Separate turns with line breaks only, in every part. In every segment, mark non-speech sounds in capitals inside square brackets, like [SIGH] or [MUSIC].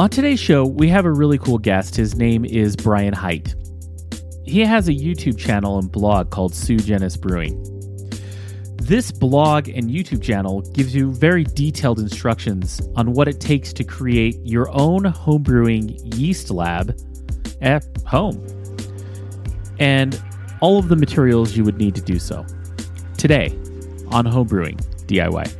On today's show, we have a really cool guest. His name is Brian Heit. He has a YouTube channel and blog called Sui Generis Brewing. This blog and YouTube channel gives you very detailed instructions on what it takes to create your own homebrewing yeast lab at home and all of the materials you would need to do so. Today on Homebrewing DIY.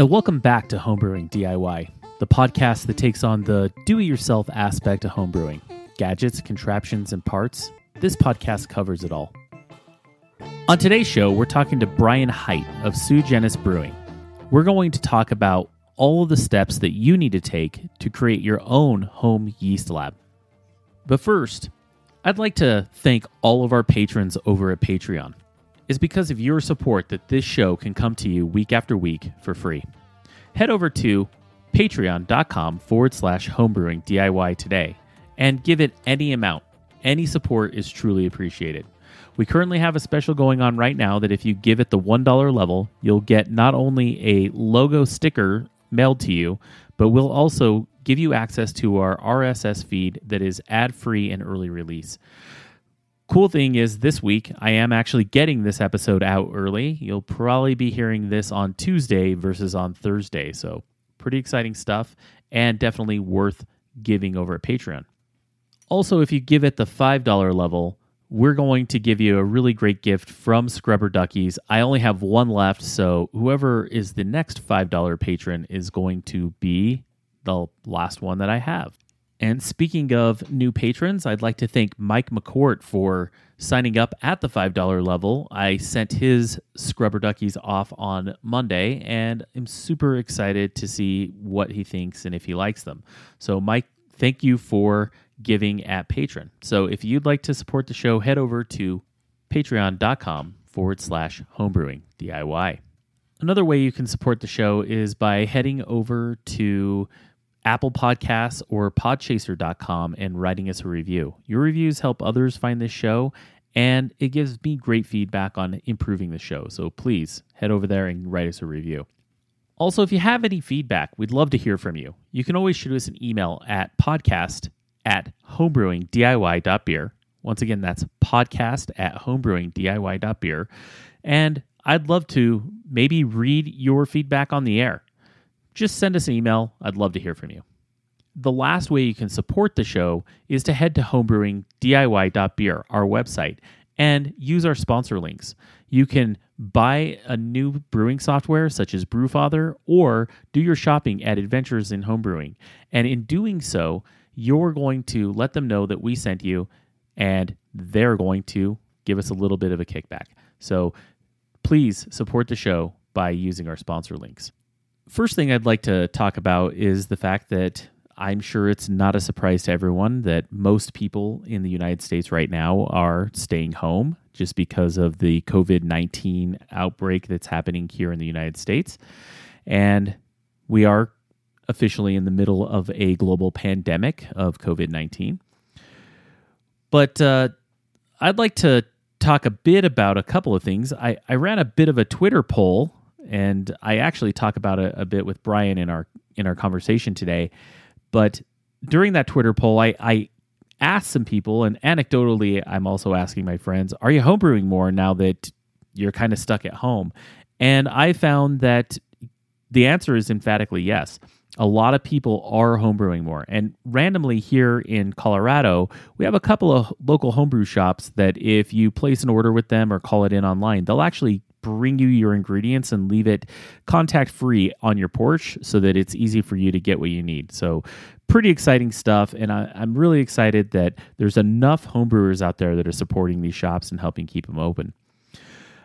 And welcome back to Homebrewing DIY, the podcast that takes on the do it yourself aspect of homebrewing gadgets, contraptions, and parts. This podcast covers it all. On today's show, we're talking to Brian Heit of Sui Generis Brewing. We're going to talk about all of the steps that you need to take to create your own home yeast lab. But first, I'd like to thank all of our patrons over at Patreon. It's because of your support that this show can come to you week after week for free. Head over to patreon.com forward slash homebrewing DIY today and give it any amount. Any support is truly appreciated. We currently have a special going on right now that if you give it the $1 level, you'll get not only a logo sticker mailed to you, but we'll also give you access to our RSS feed that is ad free and early release. Cool thing is, this week I am actually getting this episode out early. You'll probably be hearing this on Tuesday versus on Thursday. So, pretty exciting stuff and definitely worth giving over at Patreon. Also, if you give it the $5 level, we're going to give you a really great gift from Scrubber Duckies. I only have one left, so whoever is the next $5 patron is going to be the last one that I have. And speaking of new patrons, I'd like to thank Mike McCourt for signing up at the $5 level. I sent his Scrubber Duckies off on Monday and I'm super excited to see what he thinks and if he likes them. So, Mike, thank you for giving at Patreon. So, if you'd like to support the show, head over to patreon.com forward slash homebrewing DIY. Another way you can support the show is by heading over to Apple Podcasts or podchaser.com and writing us a review. Your reviews help others find this show and it gives me great feedback on improving the show. So please head over there and write us a review. Also, if you have any feedback, we'd love to hear from you. You can always shoot us an email at podcast at homebrewingdiy.beer. Once again, that's podcast at homebrewingdiy.beer. And I'd love to maybe read your feedback on the air. Just send us an email. I'd love to hear from you. The last way you can support the show is to head to homebrewingdiy.beer, our website, and use our sponsor links. You can buy a new brewing software such as Brewfather or do your shopping at Adventures in Homebrewing. And in doing so, you're going to let them know that we sent you and they're going to give us a little bit of a kickback. So please support the show by using our sponsor links. First thing I'd like to talk about is the fact that I'm sure it's not a surprise to everyone that most people in the United States right now are staying home just because of the COVID 19 outbreak that's happening here in the United States. And we are officially in the middle of a global pandemic of COVID 19. But uh, I'd like to talk a bit about a couple of things. I, I ran a bit of a Twitter poll, and I actually talk about it a bit with Brian in our in our conversation today. But during that Twitter poll, I, I asked some people, and anecdotally, I'm also asking my friends, "Are you homebrewing more now that you're kind of stuck at home?" And I found that the answer is emphatically yes a lot of people are homebrewing more. And randomly here in Colorado, we have a couple of local homebrew shops that if you place an order with them or call it in online, they'll actually bring you your ingredients and leave it contact free on your porch so that it's easy for you to get what you need. So, pretty exciting stuff. And I, am really excited that there's enough homebrewers out there that are supporting these shops and helping keep them open.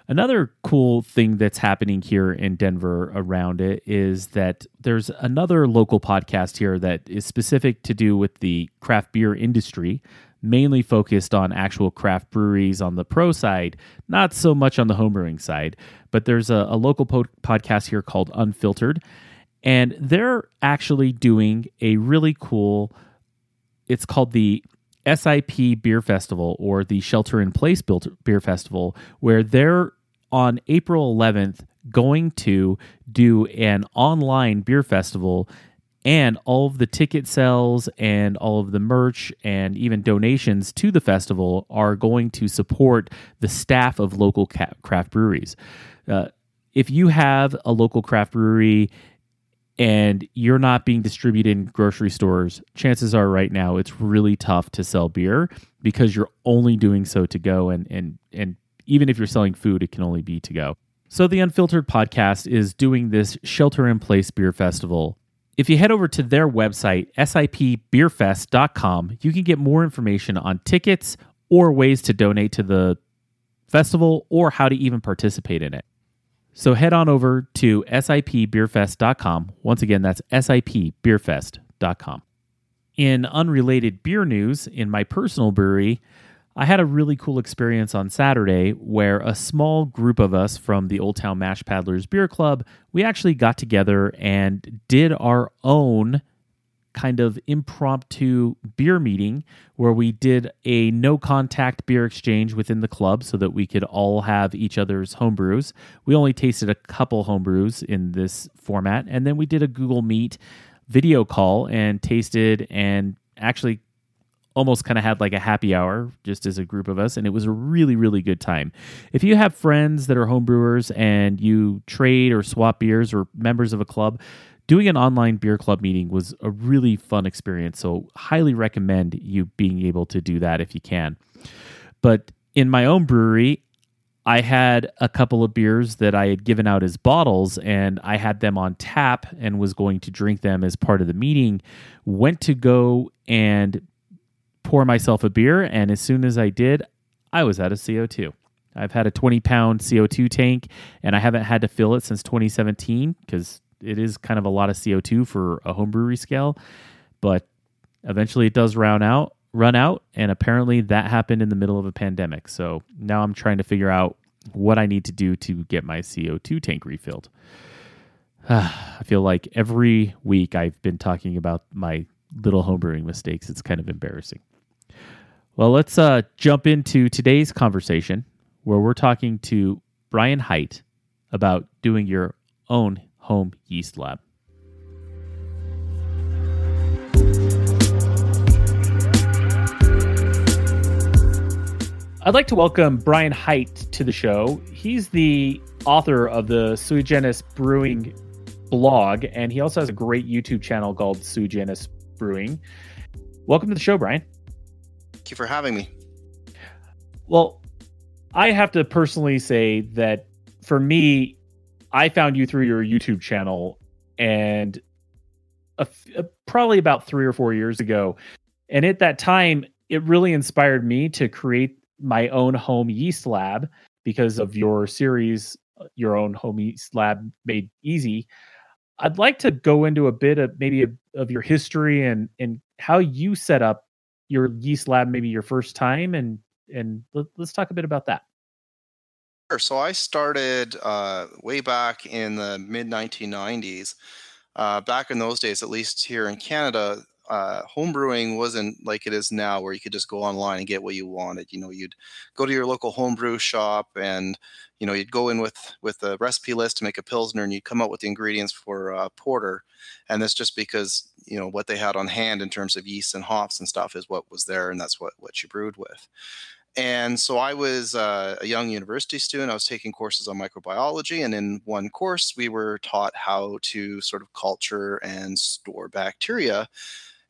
Another cool thing that's happening here in Denver around it is that there's another local podcast here that is specific to do with the craft beer industry, mainly focused on actual craft breweries on the pro side, not so much on the homebrewing side. But there's a, a local po- podcast here called Unfiltered, and they're actually doing a really cool. It's called the SIP Beer Festival or the Shelter in Place Beer Festival, where they're on April 11th going to do an online beer festival and all of the ticket sales and all of the merch and even donations to the festival are going to support the staff of local craft breweries. Uh, if you have a local craft brewery and you're not being distributed in grocery stores, chances are right now it's really tough to sell beer because you're only doing so to go and and and even if you're selling food, it can only be to go. So, the Unfiltered podcast is doing this shelter in place beer festival. If you head over to their website, sipbeerfest.com, you can get more information on tickets or ways to donate to the festival or how to even participate in it. So head on over to sipbeerfest.com. Once again, that's sipbeerfest.com. In unrelated beer news, in my personal brewery, I had a really cool experience on Saturday where a small group of us from the Old Town Mash Paddlers Beer Club, we actually got together and did our own kind of impromptu beer meeting where we did a no contact beer exchange within the club so that we could all have each other's homebrews. We only tasted a couple homebrews in this format and then we did a Google Meet video call and tasted and actually almost kind of had like a happy hour just as a group of us and it was a really really good time if you have friends that are homebrewers and you trade or swap beers or members of a club doing an online beer club meeting was a really fun experience so highly recommend you being able to do that if you can but in my own brewery I had a couple of beers that I had given out as bottles and I had them on tap and was going to drink them as part of the meeting. Went to go and pour myself a beer, and as soon as I did, I was out of CO2. I've had a 20 pound CO2 tank, and I haven't had to fill it since 2017 because it is kind of a lot of CO2 for a homebrewery scale. But eventually, it does round out, run out, and apparently that happened in the middle of a pandemic. So now I'm trying to figure out what I need to do to get my CO2 tank refilled. [SIGHS] I feel like every week I've been talking about my little homebrewing mistakes. It's kind of embarrassing. Well, let's uh, jump into today's conversation where we're talking to Brian Heit about doing your own home yeast lab. I'd like to welcome Brian Heit to the show. He's the author of the Sui Generis Brewing blog, and he also has a great YouTube channel called Sui Generis Brewing. Welcome to the show, Brian.
Thank you for having me.
Well, I have to personally say that for me, I found you through your YouTube channel, and a, a, probably about three or four years ago. And at that time, it really inspired me to create my own home yeast lab because of your series, uh, your own home yeast lab made easy. I'd like to go into a bit of maybe a, of your history and and how you set up your yeast lab, maybe your first time, and and let, us talk a bit about that.
Sure. So I started uh, way back in the mid 1990s. Uh, back in those days, at least here in Canada, uh, homebrewing wasn't like it is now, where you could just go online and get what you wanted. You know, you'd go to your local homebrew shop, and you know, you'd go in with with a recipe list to make a pilsner, and you'd come up with the ingredients for uh, porter. And that's just because you know what they had on hand in terms of yeast and hops and stuff is what was there, and that's what what you brewed with. And so I was uh, a young university student. I was taking courses on microbiology, and in one course, we were taught how to sort of culture and store bacteria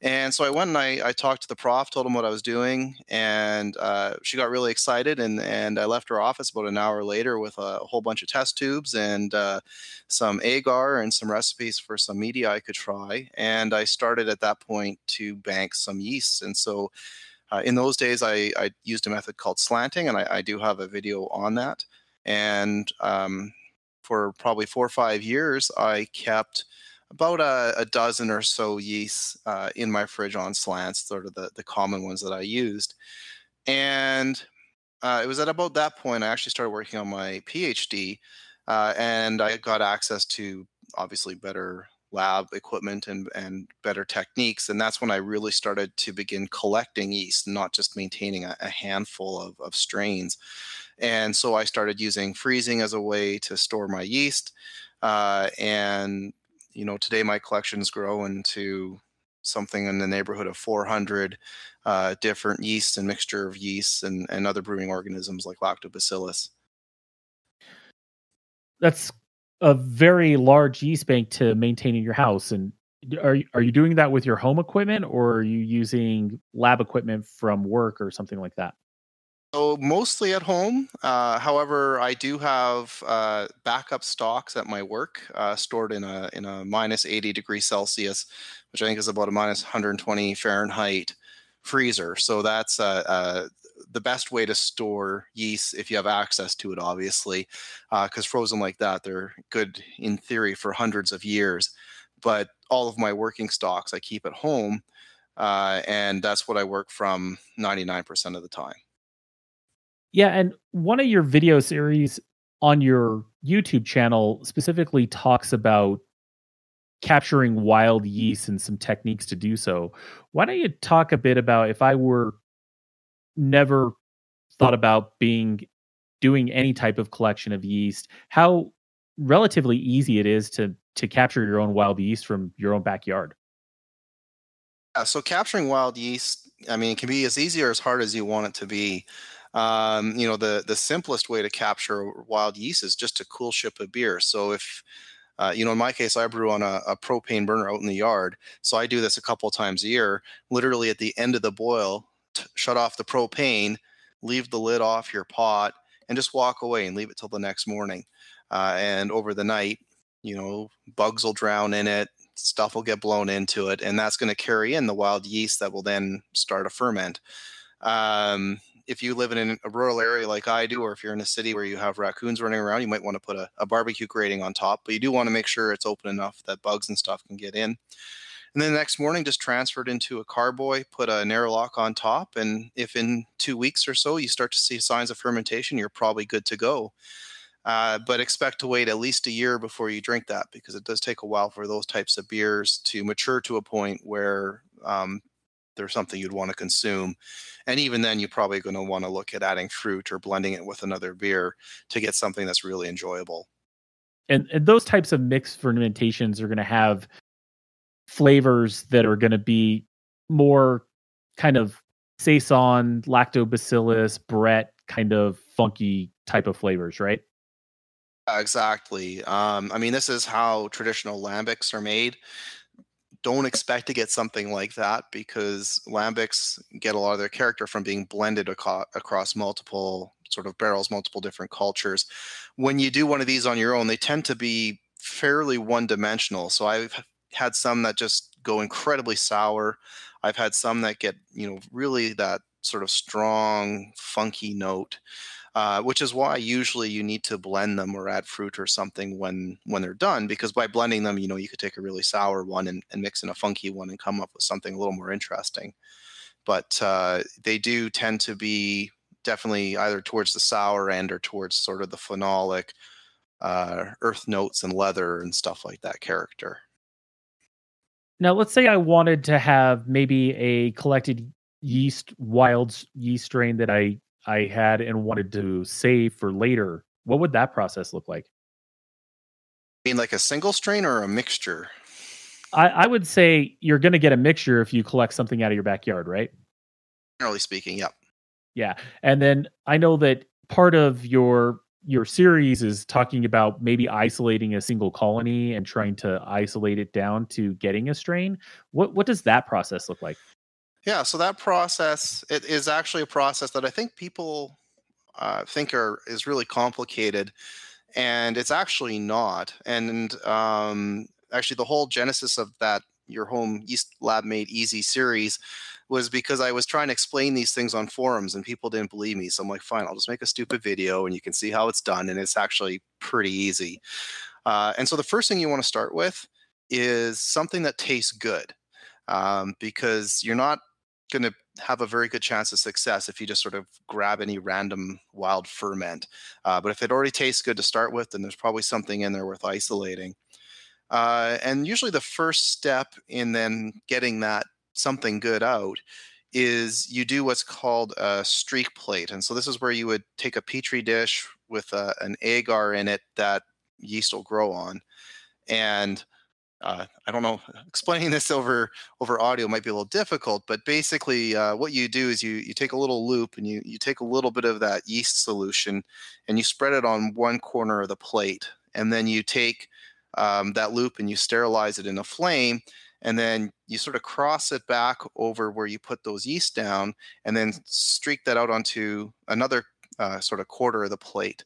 and so I went and I, I talked to the prof, told him what I was doing, and uh, she got really excited. And, and I left her office about an hour later with a, whole bunch of test tubes and uh, some agar and some recipes for some media I could try. And I started at that point to bank some yeasts. And so uh, in those days, I, I, used a method called slanting, and I, I do have a video on that. And um, for probably four or five years, I kept about a, a, dozen or so yeasts uh, in my fridge on slants, sort of the, the common ones that I used. And uh, it was at about that point I actually started working on my PhD, uh, and I got access to obviously better lab equipment and, and better techniques. And that's when I really started to begin collecting yeast, not just maintaining a, a handful of, of strains. And so I started using freezing as a way to store my yeast. Uh, and you know, today my collections grow into something in the neighborhood of 400 uh, different yeasts and mixture of yeasts and, and other brewing organisms like lactobacillus.
That's a very large yeast bank to maintain in your house. And are are you doing that with your home equipment, or are you using lab equipment from work or something like that?
So mostly at home. Uh, however, I do have uh, backup stocks at my work uh, stored in a in a minus 80 degrees Celsius, which I think is about a minus 120 Fahrenheit freezer. So that's uh, uh, the best way to store yeast if you have access to it, obviously, because uh, frozen like that, they're good in theory for hundreds of years. But all of my working stocks I keep at home, and that's what I work from 99% of the time.
Yeah, and one of your video series on your YouTube channel specifically talks about capturing wild yeast and some techniques to do so. Why don't you talk a bit about if I were never thought about being doing any type of collection of yeast, how relatively easy it is to to capture your own wild yeast from your own backyard?
Yeah, so capturing wild yeast, I mean, it can be as easy or as hard as you want it to be. Um, you know, the the simplest way to capture wild yeast is just to cool ship a beer. So if uh, you know, in my case, I brew on a, a, propane burner out in the yard. So I do this a couple times a year. Literally at the end of the boil, t- shut off the propane, leave the lid off your pot, and just walk away and leave it till the next morning. Uh, and over the night, you know, bugs will drown in it, stuff will get blown into it, and that's going to carry in the wild yeast that will then start a ferment. Um, if you live in a rural area like I do, or if you're in a city where you have raccoons running around, you might want to put a, a barbecue grating on top, but you do want to make sure it's open enough that bugs and stuff can get in. And then the next morning, just transfer it into a carboy, put a narrow lock on top, and if in two weeks or so you start to see signs of fermentation, you're probably good to go. Uh, but expect to wait at least a year before you drink that because it does take a while for those types of beers to mature to a point where um, there's something you'd want to consume. And even then, you're probably going to want to look at adding fruit or blending it with another beer to get something that's really enjoyable.
and, and those types of mixed fermentations are going to have flavors that are going to be more kind of saison, lactobacillus, Brett kind of funky type of flavors, right?
Exactly. Um, I mean, this is how traditional lambics are made. Don't expect to get something like that because lambics get a lot of their character from being blended aco- across multiple sort of barrels, multiple different cultures. When you do one of these on your own, they tend to be fairly one dimensional. So I've had some that just go incredibly sour. I've had some that get, you know, really that sort of strong, funky note. Uh, which is why usually you need to blend them or add fruit or something when when they're done because by blending them you know you could take a really sour one and, and mix in a funky one and come up with something a little more interesting but uh, they do tend to be definitely either towards the sour end or towards sort of the phenolic uh, earth notes and leather and stuff like that character
now let's say i wanted to have maybe a collected yeast wild yeast strain that i I had and wanted to save for later, what would that process look like?
I mean like a single strain or a mixture?
I, I would say you're going to get a mixture if you collect something out of your backyard, right?
Generally speaking, yep.
Yeah, and then I know that part of your your series is talking about maybe isolating a single colony and trying to isolate it down to getting a strain. What what does that process look like?
Yeah, so that process it is actually a process that I think people uh, think are is really complicated, and it's actually not. And um, actually, the whole genesis of that your home yeast lab made easy series was because I was trying to explain these things on forums and people didn't believe me. So I'm like, fine, I'll just make a stupid video and you can see how it's done, and it's actually pretty easy. Uh, and so the first thing you want to start with is something that tastes good. Um, because you're not going to have a very good chance of success if you just sort of grab any random wild ferment. Uh, but if it already tastes good to start with, then there's probably something in there worth isolating. Uh, and usually the first step in then getting that something good out is you do what's called a streak plate. And so this is where you would take a petri dish with a, an agar in it that yeast will grow on. And uh, I don't know, [LAUGHS] explaining this over over audio might be a little difficult, but basically, uh, what you do is you you take a little loop and you you take a little bit of that yeast solution and you spread it on one corner of the plate, and then you take um, that loop and you sterilize it in a flame, and then you sort of cross it back over where you put those yeast down, and then streak that out onto another uh, sort of quarter of the plate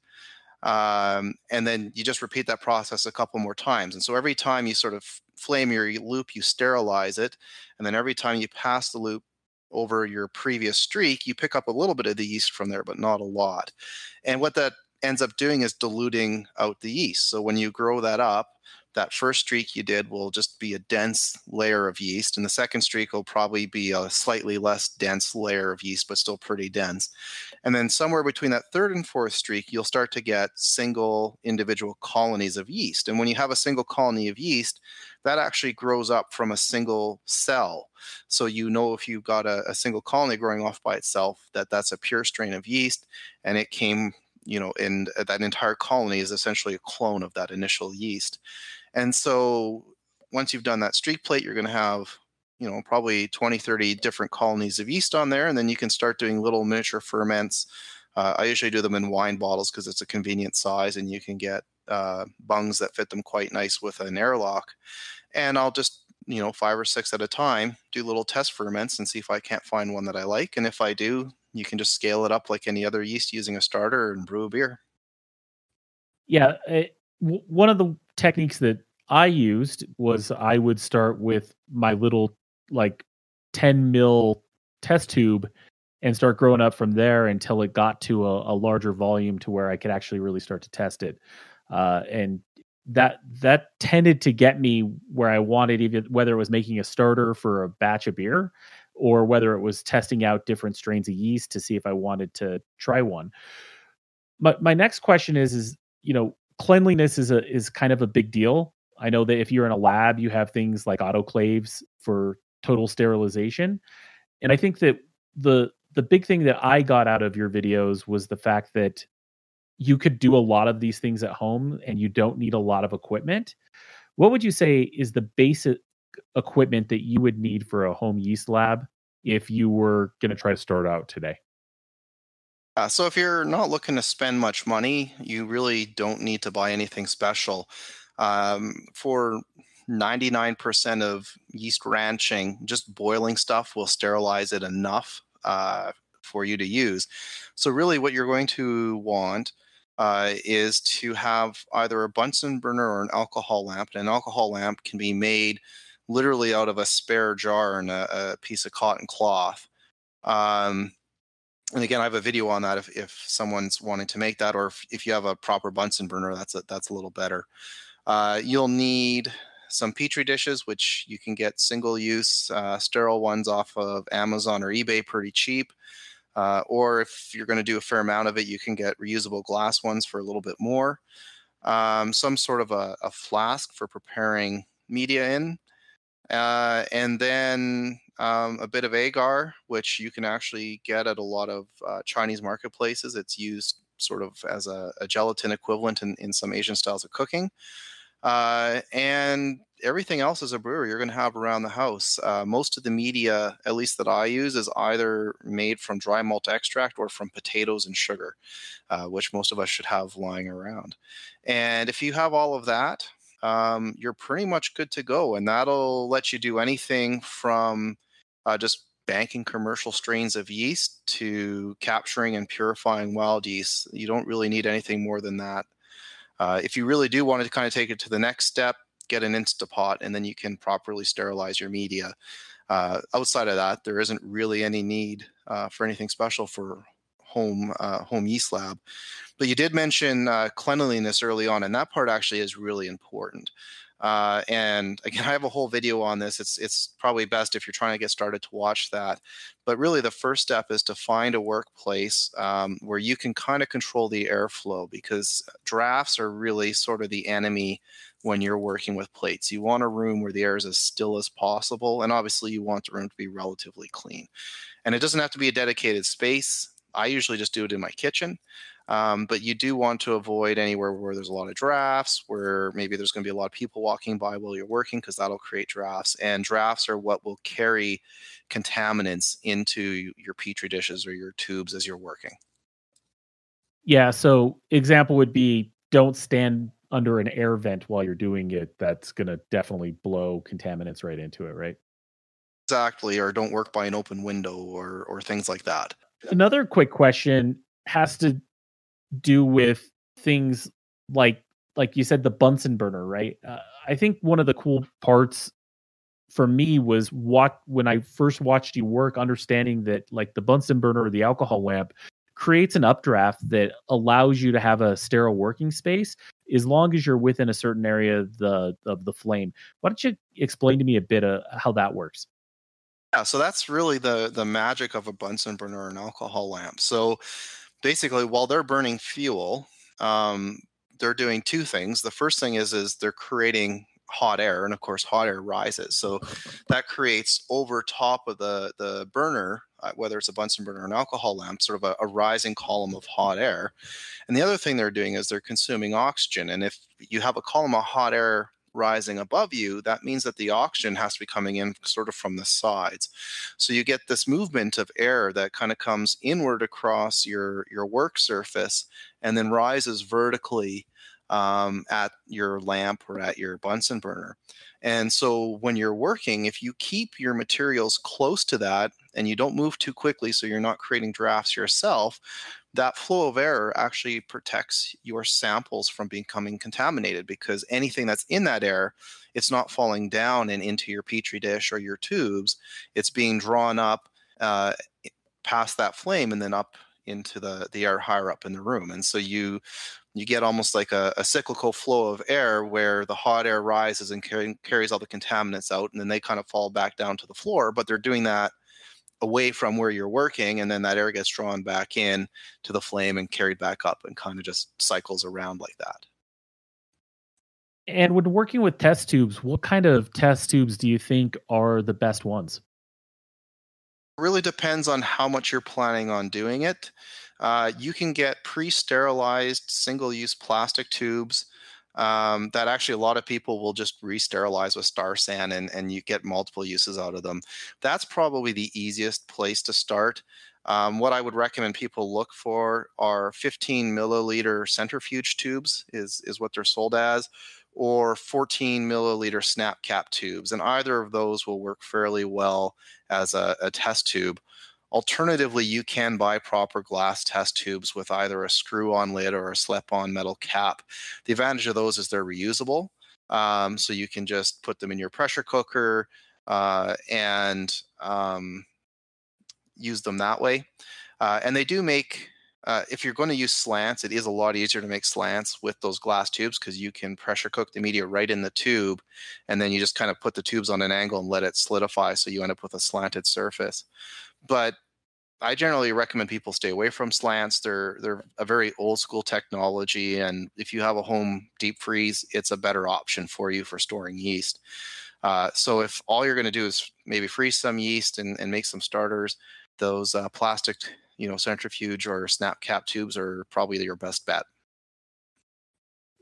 um, and then you just repeat that process a couple more times. And so every time you sort of flame your loop, you sterilize it, and then every time you pass the loop over your previous streak, you pick up a little bit of the yeast from there, but not a lot. And what that ends up doing is diluting out the yeast. So when you grow that up, that first streak you did will just be a dense layer of yeast, and the second streak will probably be a slightly less dense layer of yeast, but still pretty dense. And then somewhere between that third and fourth streak, you'll start to get single individual colonies of yeast. And when you have a single colony of yeast, that actually grows up from a single cell. So you know if you've got a, a single colony growing off by itself, that that's a pure strain of yeast, and it came you know, and uh, that entire colony is essentially a clone of that initial yeast. And so once you've done that streak plate, you're going to have, you know, probably 20, 30 different colonies of yeast on there. And then you can start doing little miniature ferments. Uh, I usually do them in wine bottles because it's a convenient size and you can get uh, bungs that fit them quite nice with an airlock. And I'll just, you know, five or six at a time, do little test ferments and see if I can't find one that I like. And if I do, you can just scale it up like any other yeast using a starter and brew a beer.
Yeah. It, w- one of the techniques that I used was I would start with my little like 10 mil test tube and start growing up from there until it got to a, a larger volume to where I could actually really start to test it. Uh, and that that tended to get me where I wanted, even whether it was making a starter for a batch of beer or whether it was testing out different strains of yeast to see if I wanted to try one. But my next question is, is you know, cleanliness is a is kind of a big deal. I know that if you're in a lab, you have things like autoclaves for total sterilization. And I think that the the big thing that I got out of your videos was the fact that you could do a lot of these things at home and you don't need a lot of equipment. What would you say is the basic equipment that you would need for a home yeast lab if you were going to try to start out today?
Uh, so if you're not looking to spend much money, you really don't need to buy anything special. Um, for 99% of yeast ranching, just boiling stuff will sterilize it enough uh, for you to use. So really, what you're going to want uh, is to have either a Bunsen burner or an alcohol lamp. And an alcohol lamp can be made literally out of a spare jar and a, a piece of cotton cloth. Um, and again, I have a video on that if, if someone's wanting to make that, or if, if you have a proper Bunsen burner, that's a, that's a little better. Uh, you'll need some petri dishes, which you can get single-use uh, sterile ones off of Amazon or eBay pretty cheap. Uh, or if you're going to do a fair amount of it, you can get reusable glass ones for a little bit more. Um, some sort of a, a, flask for preparing media in. Uh, and then um, a bit of agar, which you can actually get at a lot of uh, Chinese marketplaces. It's used sort of as a, a gelatin equivalent in, in some Asian styles of cooking. Uh, and everything else as a brewer you're going to have around the house. Uh, most of the media, at least that I use, is either made from dry malt extract or from potatoes and sugar, uh, which most of us should have lying around. And if you have all of that, um, you're pretty much good to go. And that'll let you do anything from uh, just banking commercial strains of yeast to capturing and purifying wild yeast. You don't really need anything more than that. Uh, if you really do want to kind of take it to the next step, get an Instapot, and then you can properly sterilize your media. Uh, outside of that, there isn't really any need uh, for anything special for home uh, home yeast lab. But you did mention uh, cleanliness early on, and that part actually is really important. Uh, and [LAUGHS] again, I have a whole video on this. It's it's probably best if you're trying to get started to watch that. But really, the first step is to find a workplace um, where you can kind of control the airflow because drafts are really sort of the enemy when you're working with plates. You want a room where the air is as still as possible, and obviously, you want the room to be relatively clean. And it doesn't have to be a dedicated space. I usually just do it in my kitchen. Um, but you do want to avoid anywhere where there's a lot of drafts, where maybe there's going to be a lot of people walking by while you're working, because that'll create drafts. And drafts are what will carry contaminants into your petri dishes or your tubes as you're working.
Yeah. So, example would be don't stand under an air vent while you're doing it. That's going to definitely blow contaminants right into it, right?
Exactly. Or don't work by an open window or or things like that.
Another quick question has to do with things like like you said the Bunsen burner, right? Uh, I think one of the cool parts for me was what when I first watched you work, understanding that like the Bunsen burner or the alcohol lamp creates an updraft that allows you to have a sterile working space as long as you're within a certain area of the of the flame. Why don't you explain to me a bit of how that works?
Yeah, so that's really the the magic of a Bunsen burner or an alcohol lamp. So basically while they're burning fuel um, they're doing two things. The first thing is is they're creating hot air and of course hot air rises. So that creates over top of the the burner uh, whether it's a bunsen burner or an alcohol lamp sort of a, a rising column of hot air. And the other thing they're doing is they're consuming oxygen. And if you have a column of hot air rising above you, that means that the oxygen has to be coming in sort of from the sides. So you get this movement of air that kind of comes inward across your, your work surface and then rises vertically um, at your lamp or at your Bunsen burner. And so when you're working, if you keep your materials close to that and you don't move too quickly so you're not creating drafts yourself, that flow of air actually protects your samples from becoming contaminated because anything that's in that air it's not falling down and into your petri dish or your tubes. It's being drawn up uh, past that flame and then up into the the air higher up in the room. And so you you get almost like a, a cyclical flow of air where the hot air rises and carry, carries all the contaminants out and then they kind of fall back down to the floor but they're doing that away from where you're working and then that air gets drawn back in to the flame and carried back up and kind of just cycles around like that.
And when working with test tubes what kind of test tubes do you think are the best ones?
It really depends on how much you're planning on doing it. Uh, you can get pre-sterilized single-use plastic tubes um, that actually a lot of people will just re-sterilize with Star San and, and you get multiple uses out of them. That's probably the easiest place to start. Um, what I would recommend people look for are 15 milliliter centrifuge tubes is, is what they're sold as, or 14 milliliter snap cap tubes. And either of those will work fairly well as a, a test tube. Alternatively, you can buy proper glass test tubes with either a screw on lid or a slip on metal cap. The advantage of those is they're reusable. Um, so you can just put them in your pressure cooker uh, and um, use them that way. Uh, and they do make, uh, if you're going to use slants, it is a lot easier to make slants with those glass tubes because you can pressure cook the media right in the tube. And then you just kind of put the tubes on an angle and let it solidify. So you end up with a slanted surface but I generally recommend people stay away from slants. They're they're a very old school technology, and if you have a home deep freeze, it's a better option for you for storing yeast. Uh, so if all you're going to do is maybe freeze some yeast and, and make some starters, those uh, plastic, you know, centrifuge or snap cap tubes are probably your best bet.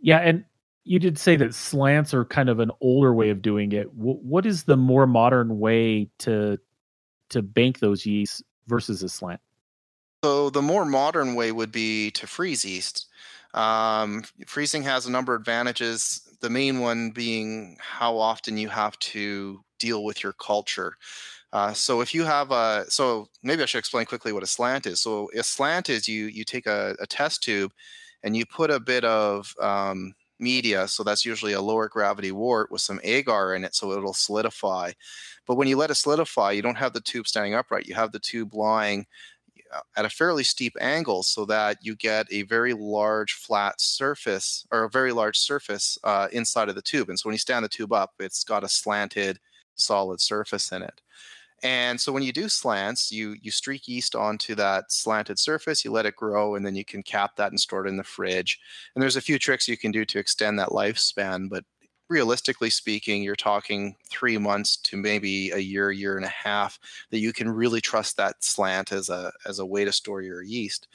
Yeah, and you did say that slants are kind of an older way of doing it. W- what is the more modern way to to bank those yeast versus a slant?
So the more modern way would be to freeze yeast. Um, freezing has a number of advantages. The main one being how often you have to deal with your culture. Uh, so if you have a, so maybe I should explain quickly what a slant is. So a slant is you you take a, a test tube and you put a bit of um, media. So that's usually a lower gravity wort with some agar in it, so it'll solidify. But when you let it solidify, you don't have the tube standing upright. You have the tube lying uh, at a fairly steep angle so that you get a very large flat surface or a very large surface uh, inside of the tube. And so when you stand the tube up, it's got a slanted solid surface in it. And so when you do slants, you you streak yeast onto that slanted surface, you let it grow, and then you can cap that and store it in the fridge. And there's a few tricks you can do to extend that lifespan, but realistically speaking, you're talking three months to maybe a year, year and a half that you can really trust that slant as a as a way to store your yeast.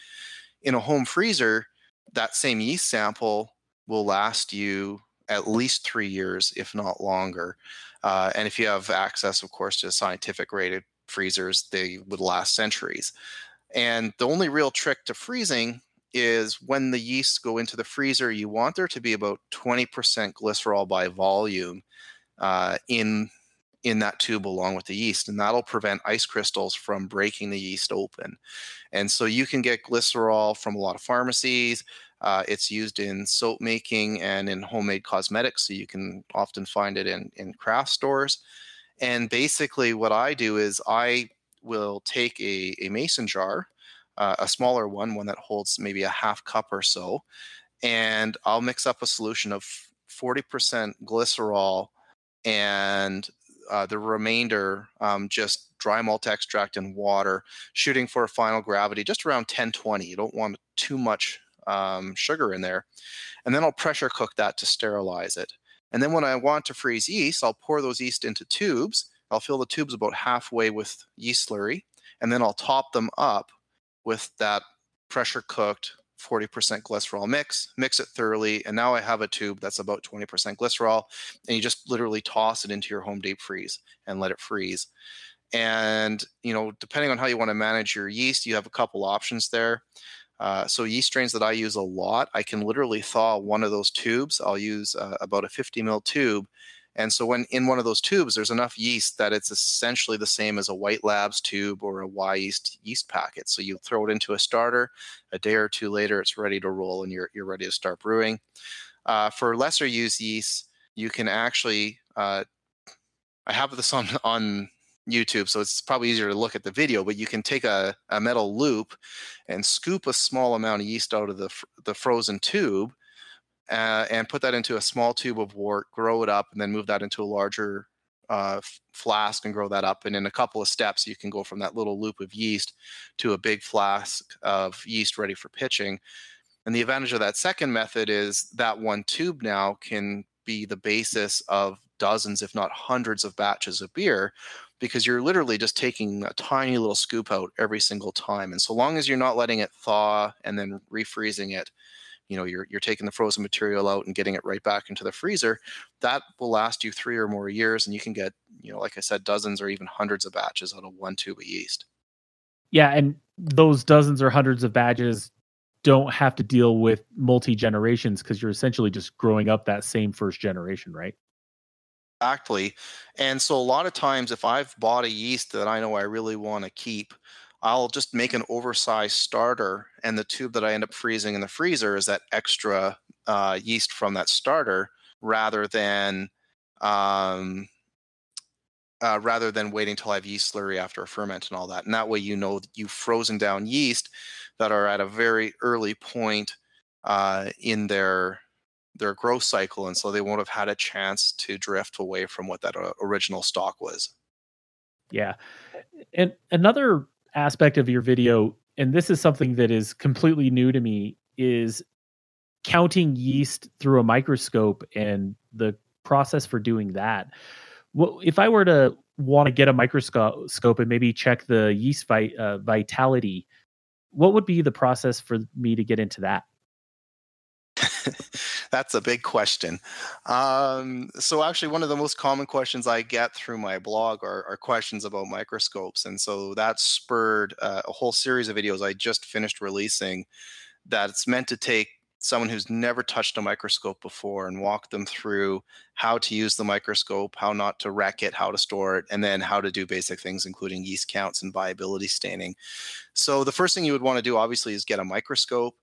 In a home freezer, that same yeast sample will last you at least three years, if not longer. Uh, and if you have access, of course, to scientific rated freezers, they would last centuries. And the only real trick to freezing is when the yeasts go into the freezer, you want there to be about 20% glycerol by volume uh, in in that tube along with the yeast, and that'll prevent ice crystals from breaking the yeast open. And so you can get glycerol from a lot of pharmacies. Uh, it's used in soap making and in homemade cosmetics, so you can often find it in, in craft stores. And basically, what I do is I will take a, a mason jar, uh, a smaller one, one that holds maybe a half cup or so, and I'll mix up a solution of 40% glycerol and uh, the remainder um, just dry malt extract and water, shooting for a final gravity just around 1020. You don't want too much um, sugar in there. And then I'll pressure cook that to sterilize it. And then when I want to freeze yeast, I'll pour those yeast into tubes. I'll fill the tubes about halfway with yeast slurry, and then I'll top them up with that pressure cooked 40% glycerol mix, mix it thoroughly, and now I have a tube that's about 20% glycerol, and you just literally toss it into your home deep freeze and let it freeze. And you know, depending on how you want to manage your yeast, you have a couple options there. Uh, so yeast strains that I use a lot, I can literally thaw one of those tubes. I'll use uh, about a 50 mil tube. And so when in one of those tubes, there's enough yeast that it's essentially the same as a White Labs tube or a Wyeast yeast packet. So you throw it into a starter, a day or two later, it's ready to roll and you're, you're ready to start brewing. Uh, for lesser used yeast, you can actually, uh, I have this on, [LAUGHS] on YouTube, so it's probably easier to look at the video. But you can take a, a metal loop and scoop a small amount of yeast out of the the frozen tube, uh, and put that into a small tube of wort, grow it up, and then move that into a larger uh, flask and grow that up. And in a couple of steps, you can go from that little loop of yeast to a big flask of yeast ready for pitching. And the advantage of that second method is that one tube now can be the basis of dozens, if not hundreds, of batches of beer because you're literally just taking a tiny little scoop out every single time. And so long as you're not letting it thaw and then refreezing it, you know, you're, you're taking the frozen material out and getting it right back into the freezer, that will last you three or more years. And you can get, you know, like I said, dozens or even hundreds of batches out of one tube of yeast.
Yeah. And those dozens or hundreds of batches don't have to deal with multi generations because you're essentially just growing up that same first generation, right?
Exactly. And so a lot of times, if I've bought a yeast that I know I really want to keep, I'll just make an oversized starter, and the tube that I end up freezing in the freezer is that extra uh, yeast from that starter, rather than um, uh, rather than waiting till I have yeast slurry after a ferment and all that. And that way, you know you've frozen down yeast that are at a very early point uh, in their their growth cycle, and so they won't have had a chance to drift away from what that uh, original stock was.
Yeah, and another aspect of your video, and this is something that is completely new to me, is counting yeast through a microscope and the process for doing that. Well, if I were to want to get a microscope and maybe check the yeast vi- uh, vitality, what would be the process for me to get into that? [LAUGHS]
That's a big question. Um, so, actually, one of the most common questions I get through my blog are, are questions about microscopes. And so that spurred uh, a whole series of videos I just finished releasing that's meant to take someone who's never touched a microscope before and walk them through how to use the microscope, how not to wreck it, how to store it, and then how to do basic things, including yeast counts and viability staining. So, the first thing you would want to do, obviously, is get a microscope.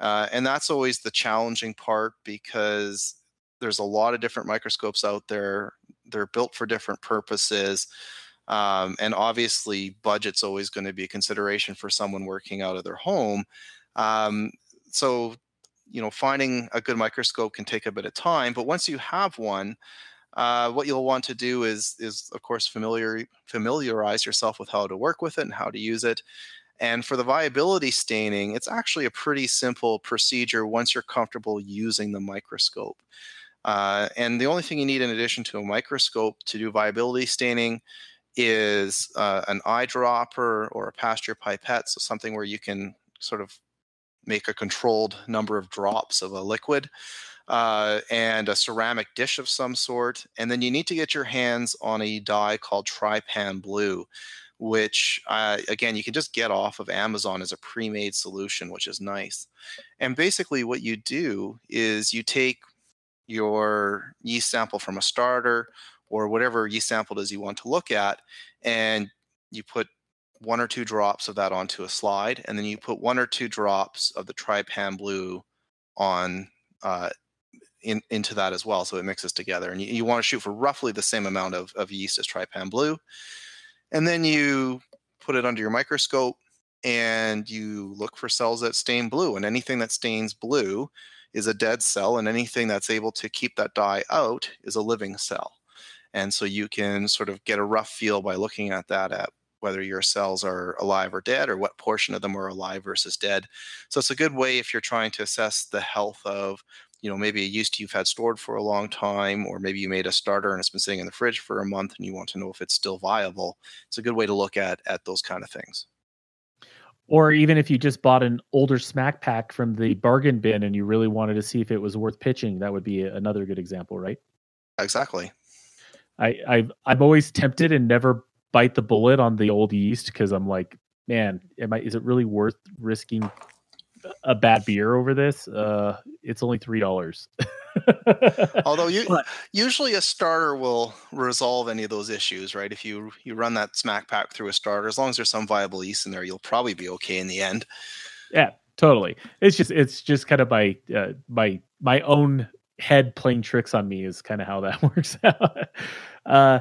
Uh, and that's always the challenging part because there's a lot of different microscopes out there. They're built for different purposes. Um, and obviously, budget's always going to be a consideration for someone working out of their home. Um, so, you know, finding a good microscope can take a bit of time. But once you have one, uh, what you'll want to do is, is of course, familiar familiarize yourself with how to work with it and how to use it. And for the viability staining, it's actually a pretty simple procedure once you're comfortable using the microscope. Uh, and the only thing you need in addition to a microscope to do viability staining is uh, an eyedropper or a Pasteur pipette, so something where you can sort of make a controlled number of drops of a liquid. Uh, and a ceramic dish of some sort. And then you need to get your hands on a dye called Trypan Blue which uh, again you can just get off of Amazon as a pre-made solution, which is nice. And basically, what you do is you take your yeast sample from a starter or whatever yeast sample it is you want to look at, and you put one or two drops of that onto a slide, and then you put one or two drops of the Trypan Blue on uh, in, into that as well, so it mixes together. And you, you want to shoot for roughly the same amount of, of yeast as Trypan Blue and then you put it under your microscope and you look for cells that stain blue. And anything that stains blue is a dead cell, and anything that's able to keep that dye out is a living cell. And so you can sort of get a rough feel by looking at that at whether your cells are alive or dead or what portion of them are alive versus dead. So it's a good way if you're trying to assess the health of you know maybe a yeast you've had stored for a long time or maybe you made a starter and it's been sitting in the fridge for a month and you want to know if it's still viable it's a good way to look at at those kind of things.
Or even if you just bought an older smack pack from the mm-hmm. bargain bin and you really wanted to see if it was worth pitching that would be another good example right?
Exactly.
I i've, I've always tempted and never bite the bullet on the old yeast because i'm like man am i is it really worth risking a bad beer over this. Uh, it's only three dollars. [LAUGHS]
Although you but, usually a starter will resolve any of those issues, right? If you you run that smack pack through a starter, as long as there's some viable yeast in there, you'll probably be okay in the end.
Yeah, totally. It's just it's just kind of my uh, my my own head playing tricks on me is kind of how that [LAUGHS] works out. uh,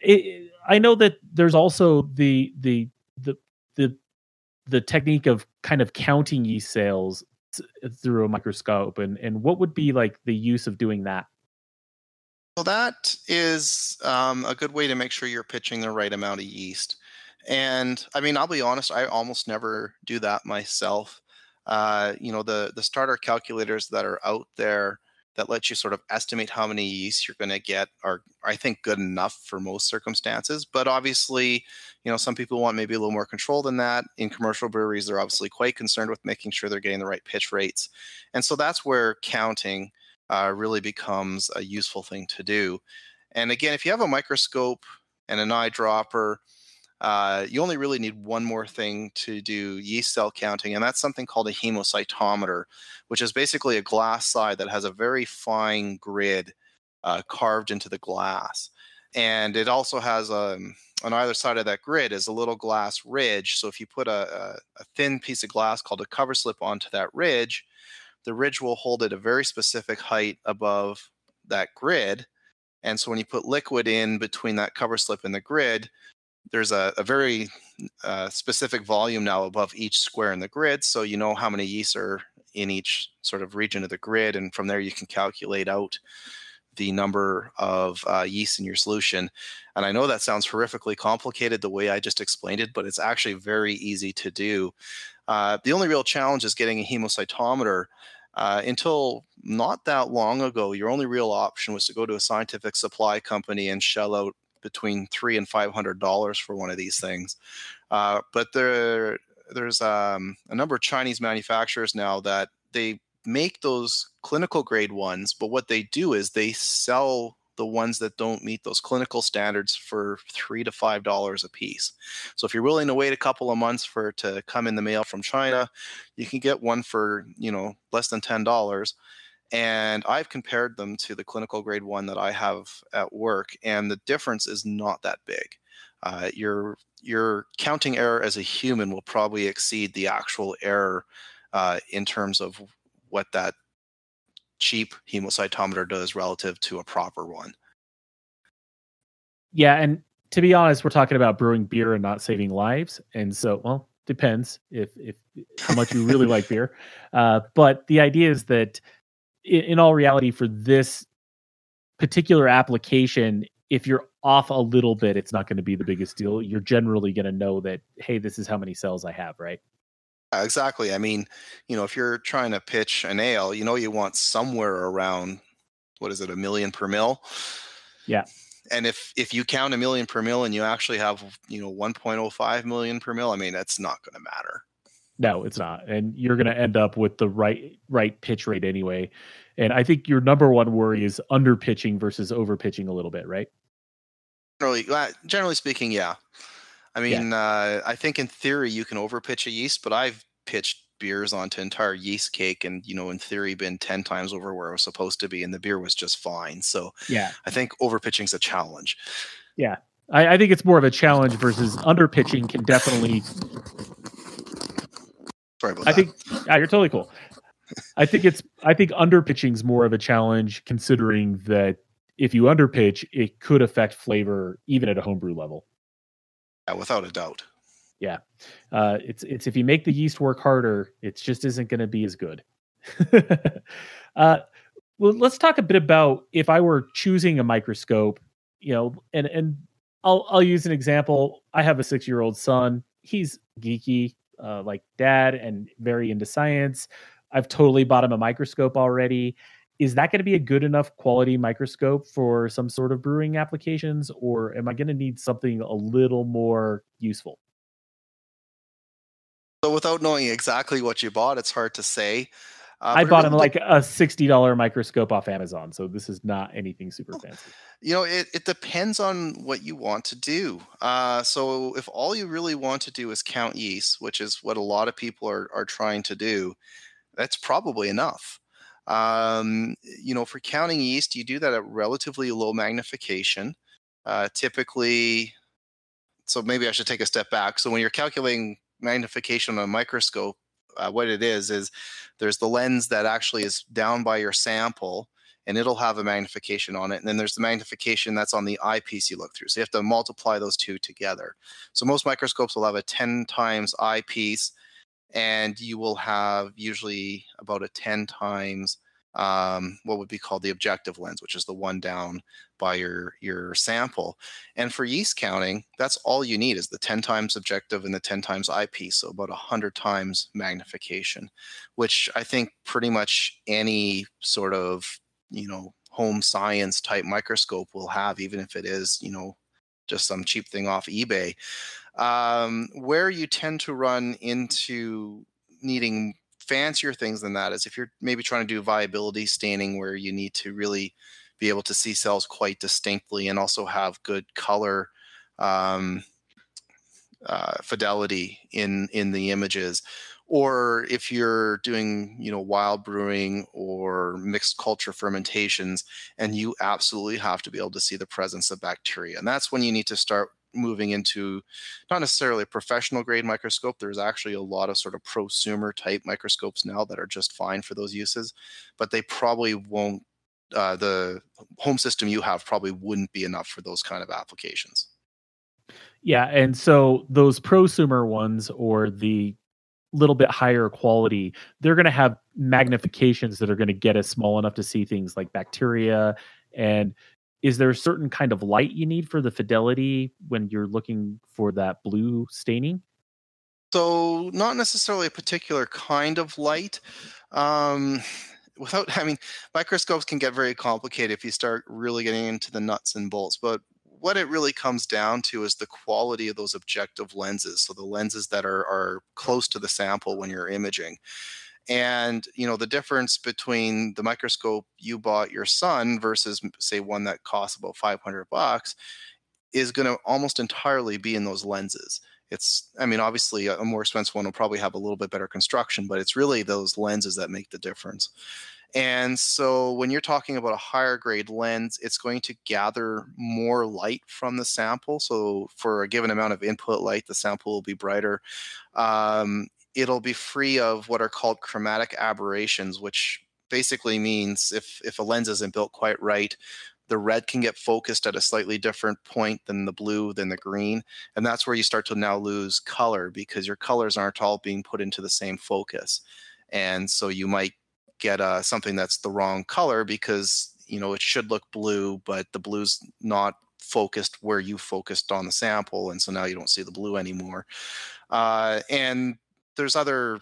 it, I know that there's also the the the the the technique of kind of counting yeast cells through a microscope and and what would be like the use of doing that?
Well that is um, a good way to make sure you're pitching the right amount of yeast. And i mean i'll be honest i almost never do that myself. Uh, you know the the starter calculators that are out there that lets you sort of estimate how many yeast you're going to get are i think good enough for most circumstances but obviously you know some people want maybe a little more control than that. In commercial breweries they're obviously quite concerned with making sure they're getting the right pitch rates and so that's where counting uh, really becomes a useful thing to do and again if you have a microscope and an eyedropper uh, you only really need one more thing to do yeast cell counting, and that's something called a hemocytometer, which is basically a glass slide that has a very fine grid uh, carved into the glass. And it also has a, um, on either side of that grid is a little glass ridge. So if you put a, a, a thin piece of glass called a cover slip onto that ridge, the ridge will hold it at a very specific height above that grid. And so when you put liquid in between that cover slip and the grid, there's a, a very uh, specific volume now above each square in the grid. So you know how many yeasts are in each sort of region of the grid. And from there, you can calculate out the number of uh, in your solution. And I know that sounds horrifically complicated the way I just explained it, but it's actually very easy to do. Uh, the only real challenge is getting a hemocytometer. Uh, until not that long ago, your only real option was to go to a scientific supply company and shell out between three and five hundred dollars for one of these things. Uh, but there, there's um, a number of Chinese manufacturers now that they make those clinical grade ones, but what they do is they sell the ones that don't meet those clinical standards for three to five dollars a piece. So if you're willing to wait a couple of months for it to come in the mail from China, you can get one for you know less than ten dollars and I've compared them to the clinical grade one that I have at work, and the difference is not that big. Uh, your your counting error as a human will probably exceed the actual error uh, in terms of what that cheap hemocytometer does relative to a proper one.
Yeah, and to be honest, we're talking about brewing beer and not saving lives, and so well depends if if how much you really like beer. Uh, but the idea is that in, in all reality, for this particular application, if you're off a little bit, it's not going to be the biggest deal. You're generally going to know that, hey, this is how many cells I have, right?
Uh, exactly. I mean, you know, if you're trying to pitch an ale, you know, you want somewhere around what is it, a million per mill?
Yeah.
And if if you count a million per mill and you actually have, you know, 1.05 million per mill, I mean, that's not going to matter.
No, it's not. And you're going to end up with the right right pitch rate anyway. And I think your number one worry is under pitching versus over pitching a little bit, right?
Generally, generally speaking, yeah. I mean, yeah. uh, I think in theory you can over pitch a yeast, but I've pitched beers onto entire yeast cake and you know in theory been 10 times over where it was supposed to be and the beer was just fine so
yeah
i think over pitching is a challenge
yeah I, I, think it's more of a challenge versus under pitching can definitely
Sorry about
I
that.
think yeah, you're totally cool. I think it's I think under pitching is more of a challenge considering that if you under pitch, it could affect flavor even at a homebrew level.
Yeah, without a doubt.
Yeah, uh, it's it's if you make the yeast work harder, it just isn't going to be as good. [LAUGHS] uh, well, let's talk a bit about if I were choosing a microscope, you know, and and I'll I'll use an example. I have a six year old son. He's geeky uh, like dad and very into science. I've totally bought him a microscope already. Is that going to be a good enough quality microscope for some sort of brewing applications, or am I going to need something a little more useful?
So, without knowing exactly what you bought, it's hard to say.
Uh, I bought him like a sixty dollar microscope off Amazon, so this is not anything super oh, fancy.
You know, it, it depends on what you want to do. Uh, so if all you really want to do is count yeast, which is what a lot of people are are trying to do, that's probably enough. Um, you know, for counting yeast, you do that at relatively low magnification. Uh, typically, so maybe I should take a step back. So when you're calculating magnification on a microscope, uh, what it is is there's the lens that actually is down by your sample and it'll have a magnification on it. And then there's the magnification that's on the eyepiece you look through. So you have to multiply those two together. So most microscopes will have a 10 times eyepiece, and you will have usually about a 10 times um, what would be called the objective lens, which is the one down by your your sample. And for yeast counting, that's all you need is the 10 times objective and the 10 times eyepiece, so about 100 times magnification, which I think pretty much any sort of you know home science type microscope will have, even if it is you know just some cheap thing off eBay. Um, where you tend to run into needing fancier things than that is if you're maybe trying to do viability staining where you need to really be able to see cells quite distinctly and also have good color um, uh, fidelity in in the images. Or if you're doing you know wild brewing or mixed culture fermentations and you absolutely have to be able to see the presence of bacteria. And that's when you need to start moving into not necessarily a professional grade microscope there's actually a lot of sort of prosumer type microscopes now that are just fine for those uses but they probably won't uh, the home system you have probably wouldn't be enough for those kind of applications
yeah, and so those prosumer ones or the little bit higher quality, they're going to have magnifications that are going to get us small enough to see things like bacteria. And is there a certain kind of light you need for the fidelity when you're looking for that blue staining?
So, not necessarily a particular kind of light. Um, without, [LAUGHS] I mean, microscopes can get very complicated if you start really getting into the nuts and bolts. But what it really comes down to is the quality of those objective lenses. So the lenses that are, are close to the sample when you're imaging. And you know the difference between the microscope you bought your son versus say one that costs about 500 bucks is going to almost entirely be in those lenses. It's, I mean, obviously a more expensive one will probably have a little bit better construction, but it's really those lenses that make the difference. And so when you're talking about a higher grade lens, it's going to gather more light from the sample. So for a given amount of input light, the sample will be brighter. Um, it'll be free of what are called chromatic aberrations, which basically means if, if a lens isn't built quite right, the red can get focused at a slightly different point than the blue than the green and that's where you start to now lose color because your colors aren't all being put into the same focus and so you might get uh, something that's the wrong color because you know it should look blue, but the blue's not focused where you focused on the sample, and so now you don't see the blue anymore. Uh, and there's other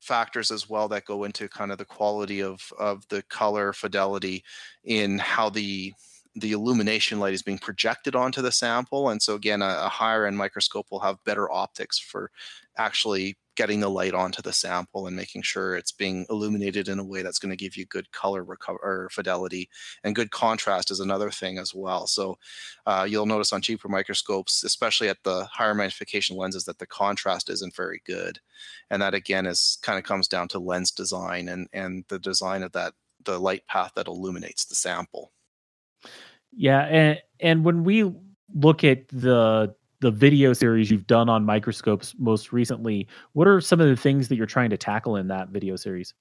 factors as well that go into kind of the quality of of the color fidelity in how the the illumination light is being projected onto the sample and so again a, a higher end microscope will have better optics for actually getting the light onto the sample and making sure it's being illuminated in a way that's going to give you good color recover fidelity and good contrast is another thing as well. So uh, you'll notice on cheaper microscopes, especially at the higher magnification lenses, that the contrast isn't very good, and that again is kind of comes down to lens design and and the design of that the light path that illuminates the sample.
Yeah, and and when we look at the the video series you've done on microscopes most recently, what are some of the things that you're trying to tackle in that video series?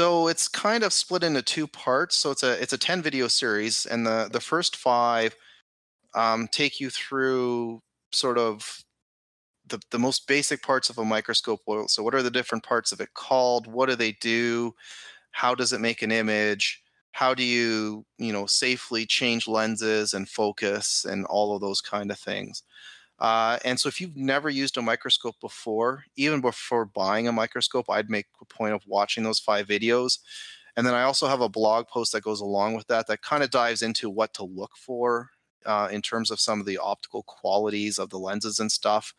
So it's kind of split into two parts. So it's a it's a ten video series, and the the first five um, take you through sort of the the most basic parts of a microscope. So what are the different parts of it called? What do they do? How does it make an image? How do you you know safely change lenses and focus and all of those kind of things. Uh, and so if you've never used a microscope before even before buying a microscope i'd make a point of watching those five videos. And then i also have a blog post that goes along with that that kind of dives into what to look for uh, in terms of some of the optical qualities of the lenses and stuff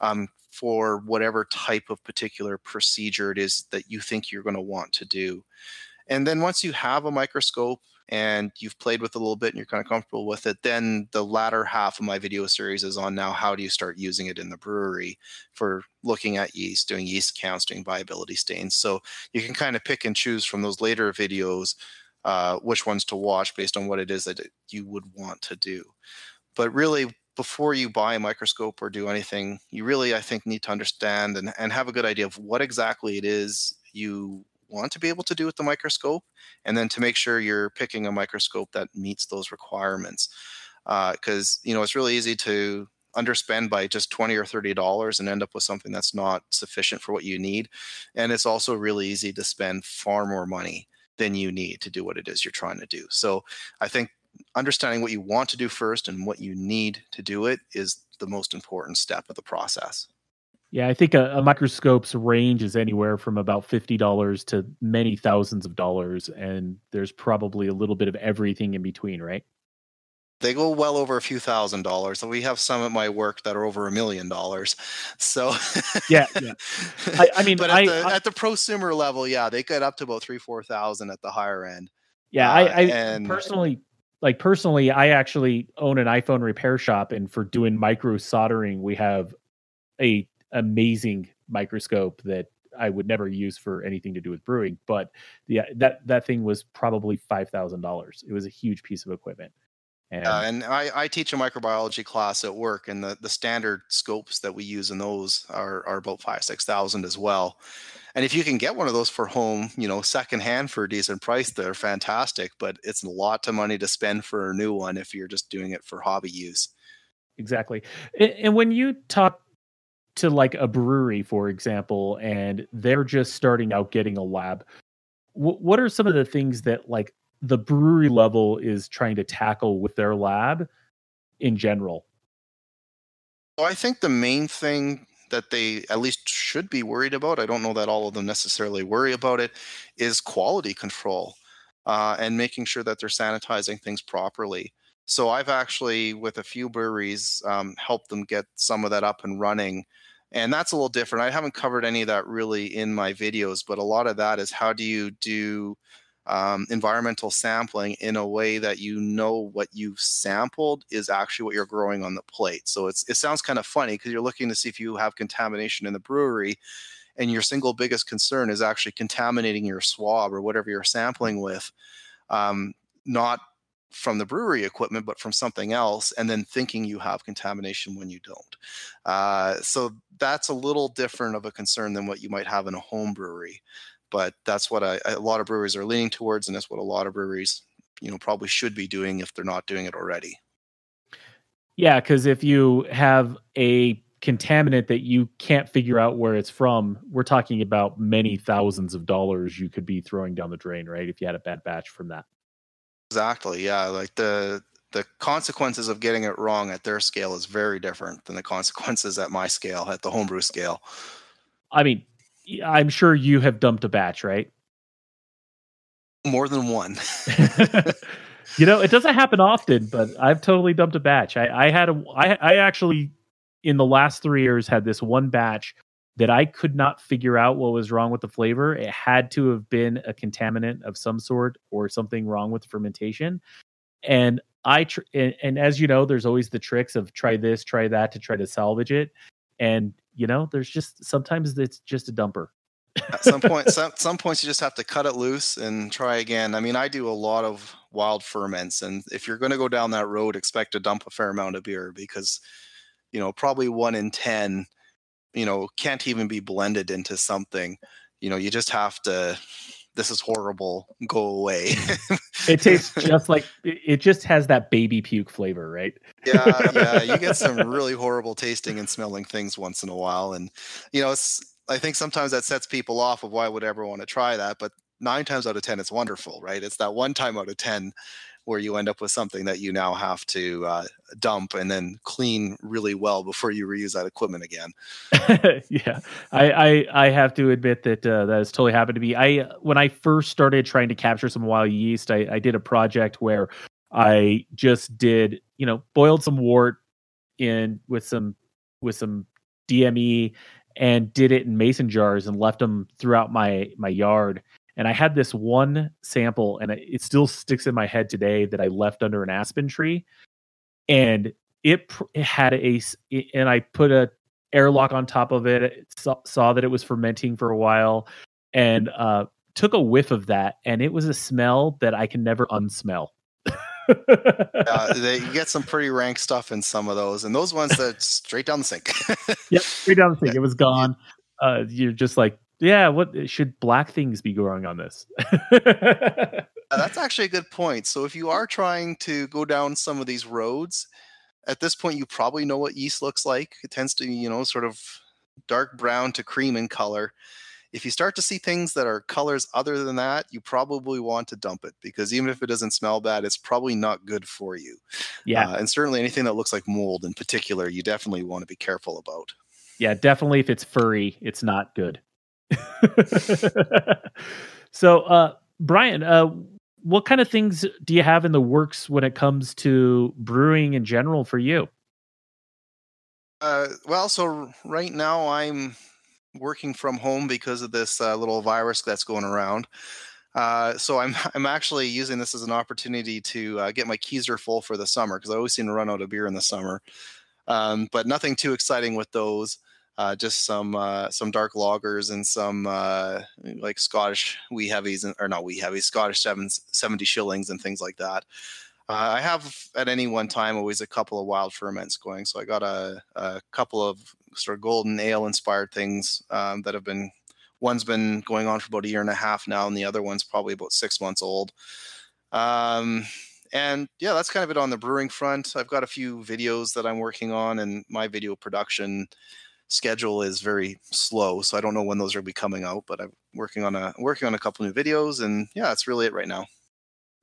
um, for whatever type of particular procedure it is that you think you're going to want to do and then once you have a microscope and you've played with it a little bit and you're kind of comfortable with it, then the latter half of my video series is on now how do you start using it in the brewery for looking at yeast, doing yeast counts, doing viability stains. So you can kind of pick and choose from those later videos uh, which ones to watch based on what it is that you would want to do. But really, before you buy a microscope or do anything, you really, I think, need to understand and, and have a good idea of what exactly it is you want to be able to do with the microscope, and then to make sure you're picking a microscope that meets those requirements. Because uh, you know it's really easy to underspend by just 20 or 30 dollars and end up with something that's not sufficient for what you need and it's also really easy to spend far more money than you need to do what it is you're trying to do so i think understanding what you want to do first and what you need to do it is the most important step of the process
Yeah, I think a, a, microscope's range is anywhere from about fifty dollars to many thousands of dollars, and there's probably a little bit of everything in between, right?
They go well over a few thousand dollars. And we have some at my work that are over a million dollars. So
yeah, yeah. I, I mean, [LAUGHS]
but at,
I,
the,
I,
at the prosumer level, yeah, they get up to about three, four thousand at the higher end.
Yeah, uh, I, I and... personally like personally, I actually own an iPhone repair shop, and for doing micro soldering, we have a amazing microscope that I would never use for anything to do with brewing. But yeah, that that thing was probably five thousand dollars. It was a huge piece of equipment.
And, uh, and I, I, teach a microbiology class at work, and the, the standard scopes that we use in those are, are about five six thousand as well. And if you can get one of those for home, you know, secondhand for a decent price, they're fantastic. But it's a lot of money to spend for a new one if you're just doing it for hobby use.
Exactly. And when you talk to like a brewery, for example, and they're just starting out getting a lab, what are some of the things that like the brewery level is trying to tackle with their lab in general?
Well, I think the main thing that they at least should be worried about, I don't know that all of them necessarily worry about it, is quality control uh, and making sure that they're sanitizing things properly. So I've actually, with a few breweries, um, helped them get some of that up and running. And that's a little different. I haven't covered any of that really in my videos, but a lot of that is how do you do um, environmental sampling in a way that you know what you've sampled is actually what you're growing on the plate. So it's it sounds kind of funny because you're looking to see if you have contamination in the brewery, and your single biggest concern is actually contaminating your swab or whatever you're sampling with, um, not from the brewery equipment, but from something else, and then thinking you have contamination when you don't. Uh, so that's a little different of a concern than what you might have in a home brewery but that's what I, a lot of breweries are leaning towards, and that's what a lot of breweries, you know, probably should be doing if they're not doing it already.
Yeah, because if you have a contaminant that you can't figure out where it's from, we're talking about many thousands of dollars you could be throwing down the drain, right? If you had a bad batch from that.
Exactly. Yeah, like the the consequences of getting it wrong at their scale is very different than the [LAUGHS] consequences at my scale, at the homebrew scale.
I mean, I'm sure you have dumped a batch, right?
More than one. [LAUGHS]
you know, it doesn't happen often, but I've totally dumped a batch. I, I had a, I, I actually, in the last three years, had this one batch that I could not figure out what was wrong with the flavor. It had to have been a contaminant of some sort or something wrong with fermentation. And I, tr- and, and as you know, there's always the tricks of try this, try that to try to salvage it. And you know, there's just sometimes it's just a dumper.
At some point, [LAUGHS] some some points you just have to cut it loose and try again. I mean, I do a lot of wild ferments, and if you're going to go down that road, expect to dump a fair amount of beer because, you know, probably one in ten, you know, can't even be blended into something. You know, you just have to this is horrible go away
it tastes [LAUGHS] just like it just has that baby puke flavor right
yeah yeah you get some [LAUGHS] really horrible tasting and smelling things once in a while and you know it's i think sometimes that sets people off of why would ever want to try that but nine times out of ten it's wonderful right it's that one time out of ten where you end up with something that you now have to uh, dump and then clean really well before you reuse that equipment again. [LAUGHS]
yeah, I, I, I have to admit that uh, that has totally happened to me. I when I first started trying to capture some wild yeast, I, I did a project where I just did you know boiled some wort in with some with some DME and did it in mason jars and left them throughout my my yard and I had this one sample, and it still sticks in my head today that I left under an aspen tree, and it, it had a, and I put a airlock on top of it. Saw, saw that it was fermenting for a while, and uh, took a whiff of that, and it was a smell that I can never unsmell.
uh, [LAUGHS] they, you get some pretty rank stuff in some of those, and those ones that [LAUGHS] straight down the sink.
yep, straight down the sink. [LAUGHS] It was gone. Uh, you're just like, yeah, what should black things be growing on this? [LAUGHS]
that's actually a good point. So if you are trying to go down some of these roads, at this point you probably know what yeast looks like. It tends to, you know, sort of dark brown to cream in color. If you start to see things that are colors other than that, you probably want to dump it because even if it doesn't smell bad, it's probably not good for you.
Yeah.
Uh, and certainly anything that looks like mold in particular, you definitely want to be careful about.
Yeah, definitely. If it's furry, it's not good. [LAUGHS] so, uh, Brian, uh, what kind of things do you have in the works when it comes to brewing in general for you?
Uh, well, so right now I'm working from home because of this uh, little virus that's going around. Uh, so I'm [LAUGHS] I'm actually using this as an opportunity to uh, get my keezer full for the summer because I always seem to run out of beer in the summer. Um, but nothing too exciting with those. Uh, just some uh, some dark lagers and some uh, like Scottish wee heavies and, or not wee heavies, Scottish sevens, 70 shillings and things like that. Uh, I have at any one time always a couple of wild ferments going. So I got a, a couple of sort of golden ale inspired things um, that have been one's been going on for about a year and a half now, and the other one's probably about six months old. Um, and yeah, that's kind of it on the brewing front. I've got a few videos that I'm working on, and my video production schedule is very slow, so I don't know when those are be coming out. But I'm working on a working on a couple new videos, and yeah, that's really it right now.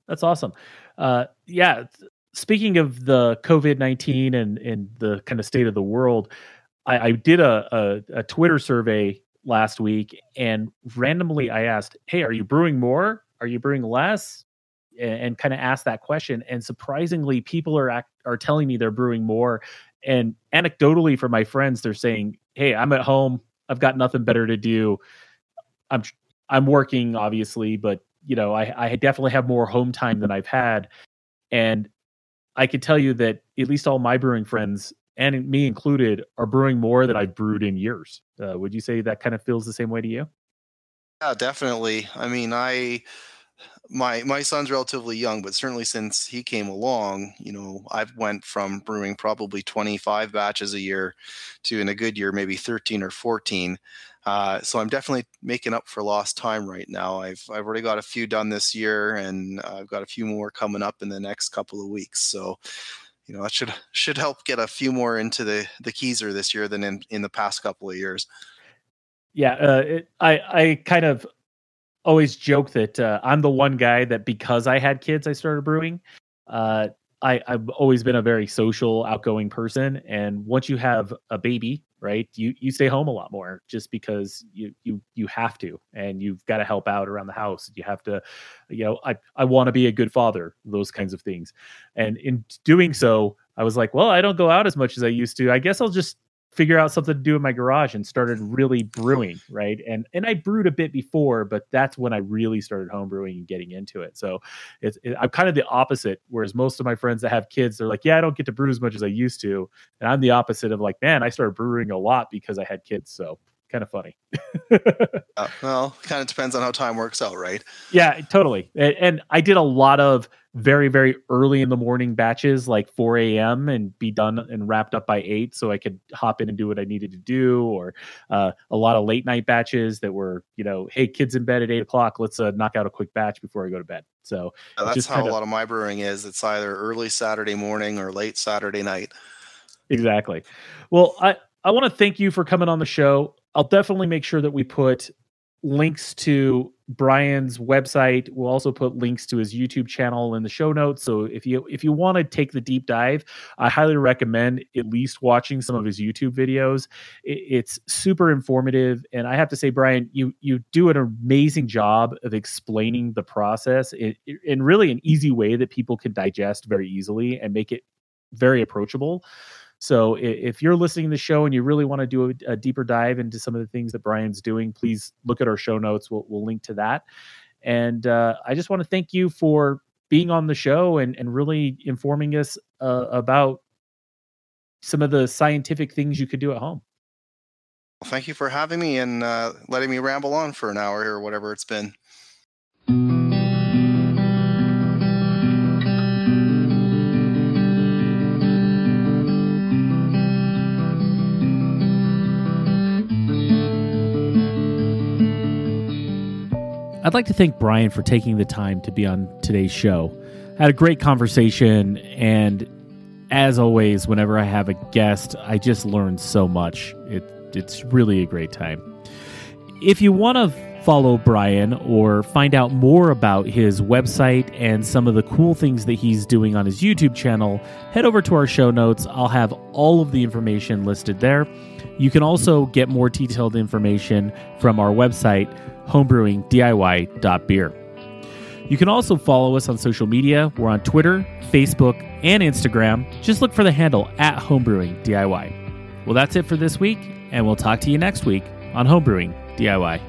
That's awesome. Uh, yeah, speaking of the COVID nineteen and and the kind of state of the world, I, I did a, a, a Twitter survey last week, and randomly I asked, "Hey, are you brewing more? Are you brewing less?" And, and kind of asked that question, and surprisingly, people are act, are telling me they're brewing more. And anecdotally, for my friends, they're saying, "Hey, I'm at home. I've got nothing better to do. I'm I'm working, obviously, but you know, I, I definitely have more home time than I've had." And I can tell you that at least all my brewing friends and me included, are brewing more than I've brewed in years. Uh, would you say that kind of feels the same way to you?
Yeah, definitely. I mean, I my my son's relatively young, but certainly since he came along, you know, I've went from brewing probably 25 batches a year to in a good year maybe 13 or 14. Uh, so I'm definitely making up for lost time right now. I've I've already got a few done this year, and I've got a few more coming up in the next couple of weeks. So you know that should [LAUGHS] should help get a few more into the the keezer this year than in in the past couple of years.
Yeah, uh, it, I I kind of always joke that uh, I'm the one guy that because I had kids, I started brewing. Uh, I, I've always been a very social, outgoing person, and once you have a baby, right, you you stay home a lot more just because you you you have to, and you've got to help out around the house. You have to, you know, I I want to be a good father, those kinds of things, and in doing so, I was like, well, I don't go out as much as I used to. I guess I'll just figure out something to do in my garage and started really brewing right? And and i brewed a bit before but that's when i really started home brewing and getting into it. So it's it, i'm kind of the opposite whereas most of my friends that have kids they're like yeah i don't get to brew as much as i used to. And i'm the opposite of like man i started brewing a lot because i had kids. So kind of funny. [LAUGHS]
uh, well, kind of depends on how time works out, right?
Yeah, totally. And, and, I did a lot of very, very early in the morning batches, like 4 a.m., and be done and wrapped up by 8 so I could hop in and do what I needed to do. Or uh, a lot of late night batches that were, you know, hey, kids in bed at 8 o'clock, let's uh, knock out a quick batch before I go to bed. So
yeah, that's how kinda... a lot of my brewing is. It's either early Saturday morning or late Saturday night.
Exactly. Well, I, I want to thank you for coming on the show. I'll definitely make sure that we put links to Brian's website. We'll also put links to his YouTube channel in the show notes. So if you if you want to take the deep dive, I highly recommend at least watching some of his YouTube videos. it's super informative, and I have to say, Brian, you you do an amazing job of explaining the process in, in really an easy way that people can digest very easily and make it very approachable. So if you're listening to the show and you really want to do a, a, deeper dive into some of the things that Brian's doing, please look at our show notes. We'll, we'll link to that. And uh, I just want to thank you for being on the show and, and really informing us uh, about some of the scientific things you could do at home.
Well, thank you for having me and uh, letting me ramble on for an hour or whatever it's been.
I'd like to thank Brian for taking the time to be on today's show. I had a great conversation, and as always, whenever I have a guest, I just learn so much. It, it's really a great time. If you want to follow Brian or find out more about his website and some of the cool things that he's doing on his YouTube channel, head over to our show notes. I'll have all of the information listed there. You can also get more detailed information from our website, homebrewingdiy.beer. You can also follow us on social media. We're on Twitter, Facebook, and Instagram. Just look for the handle at homebrewingdiy. Well, that's it for this week, and we'll talk to you next week on Homebrewing DIY.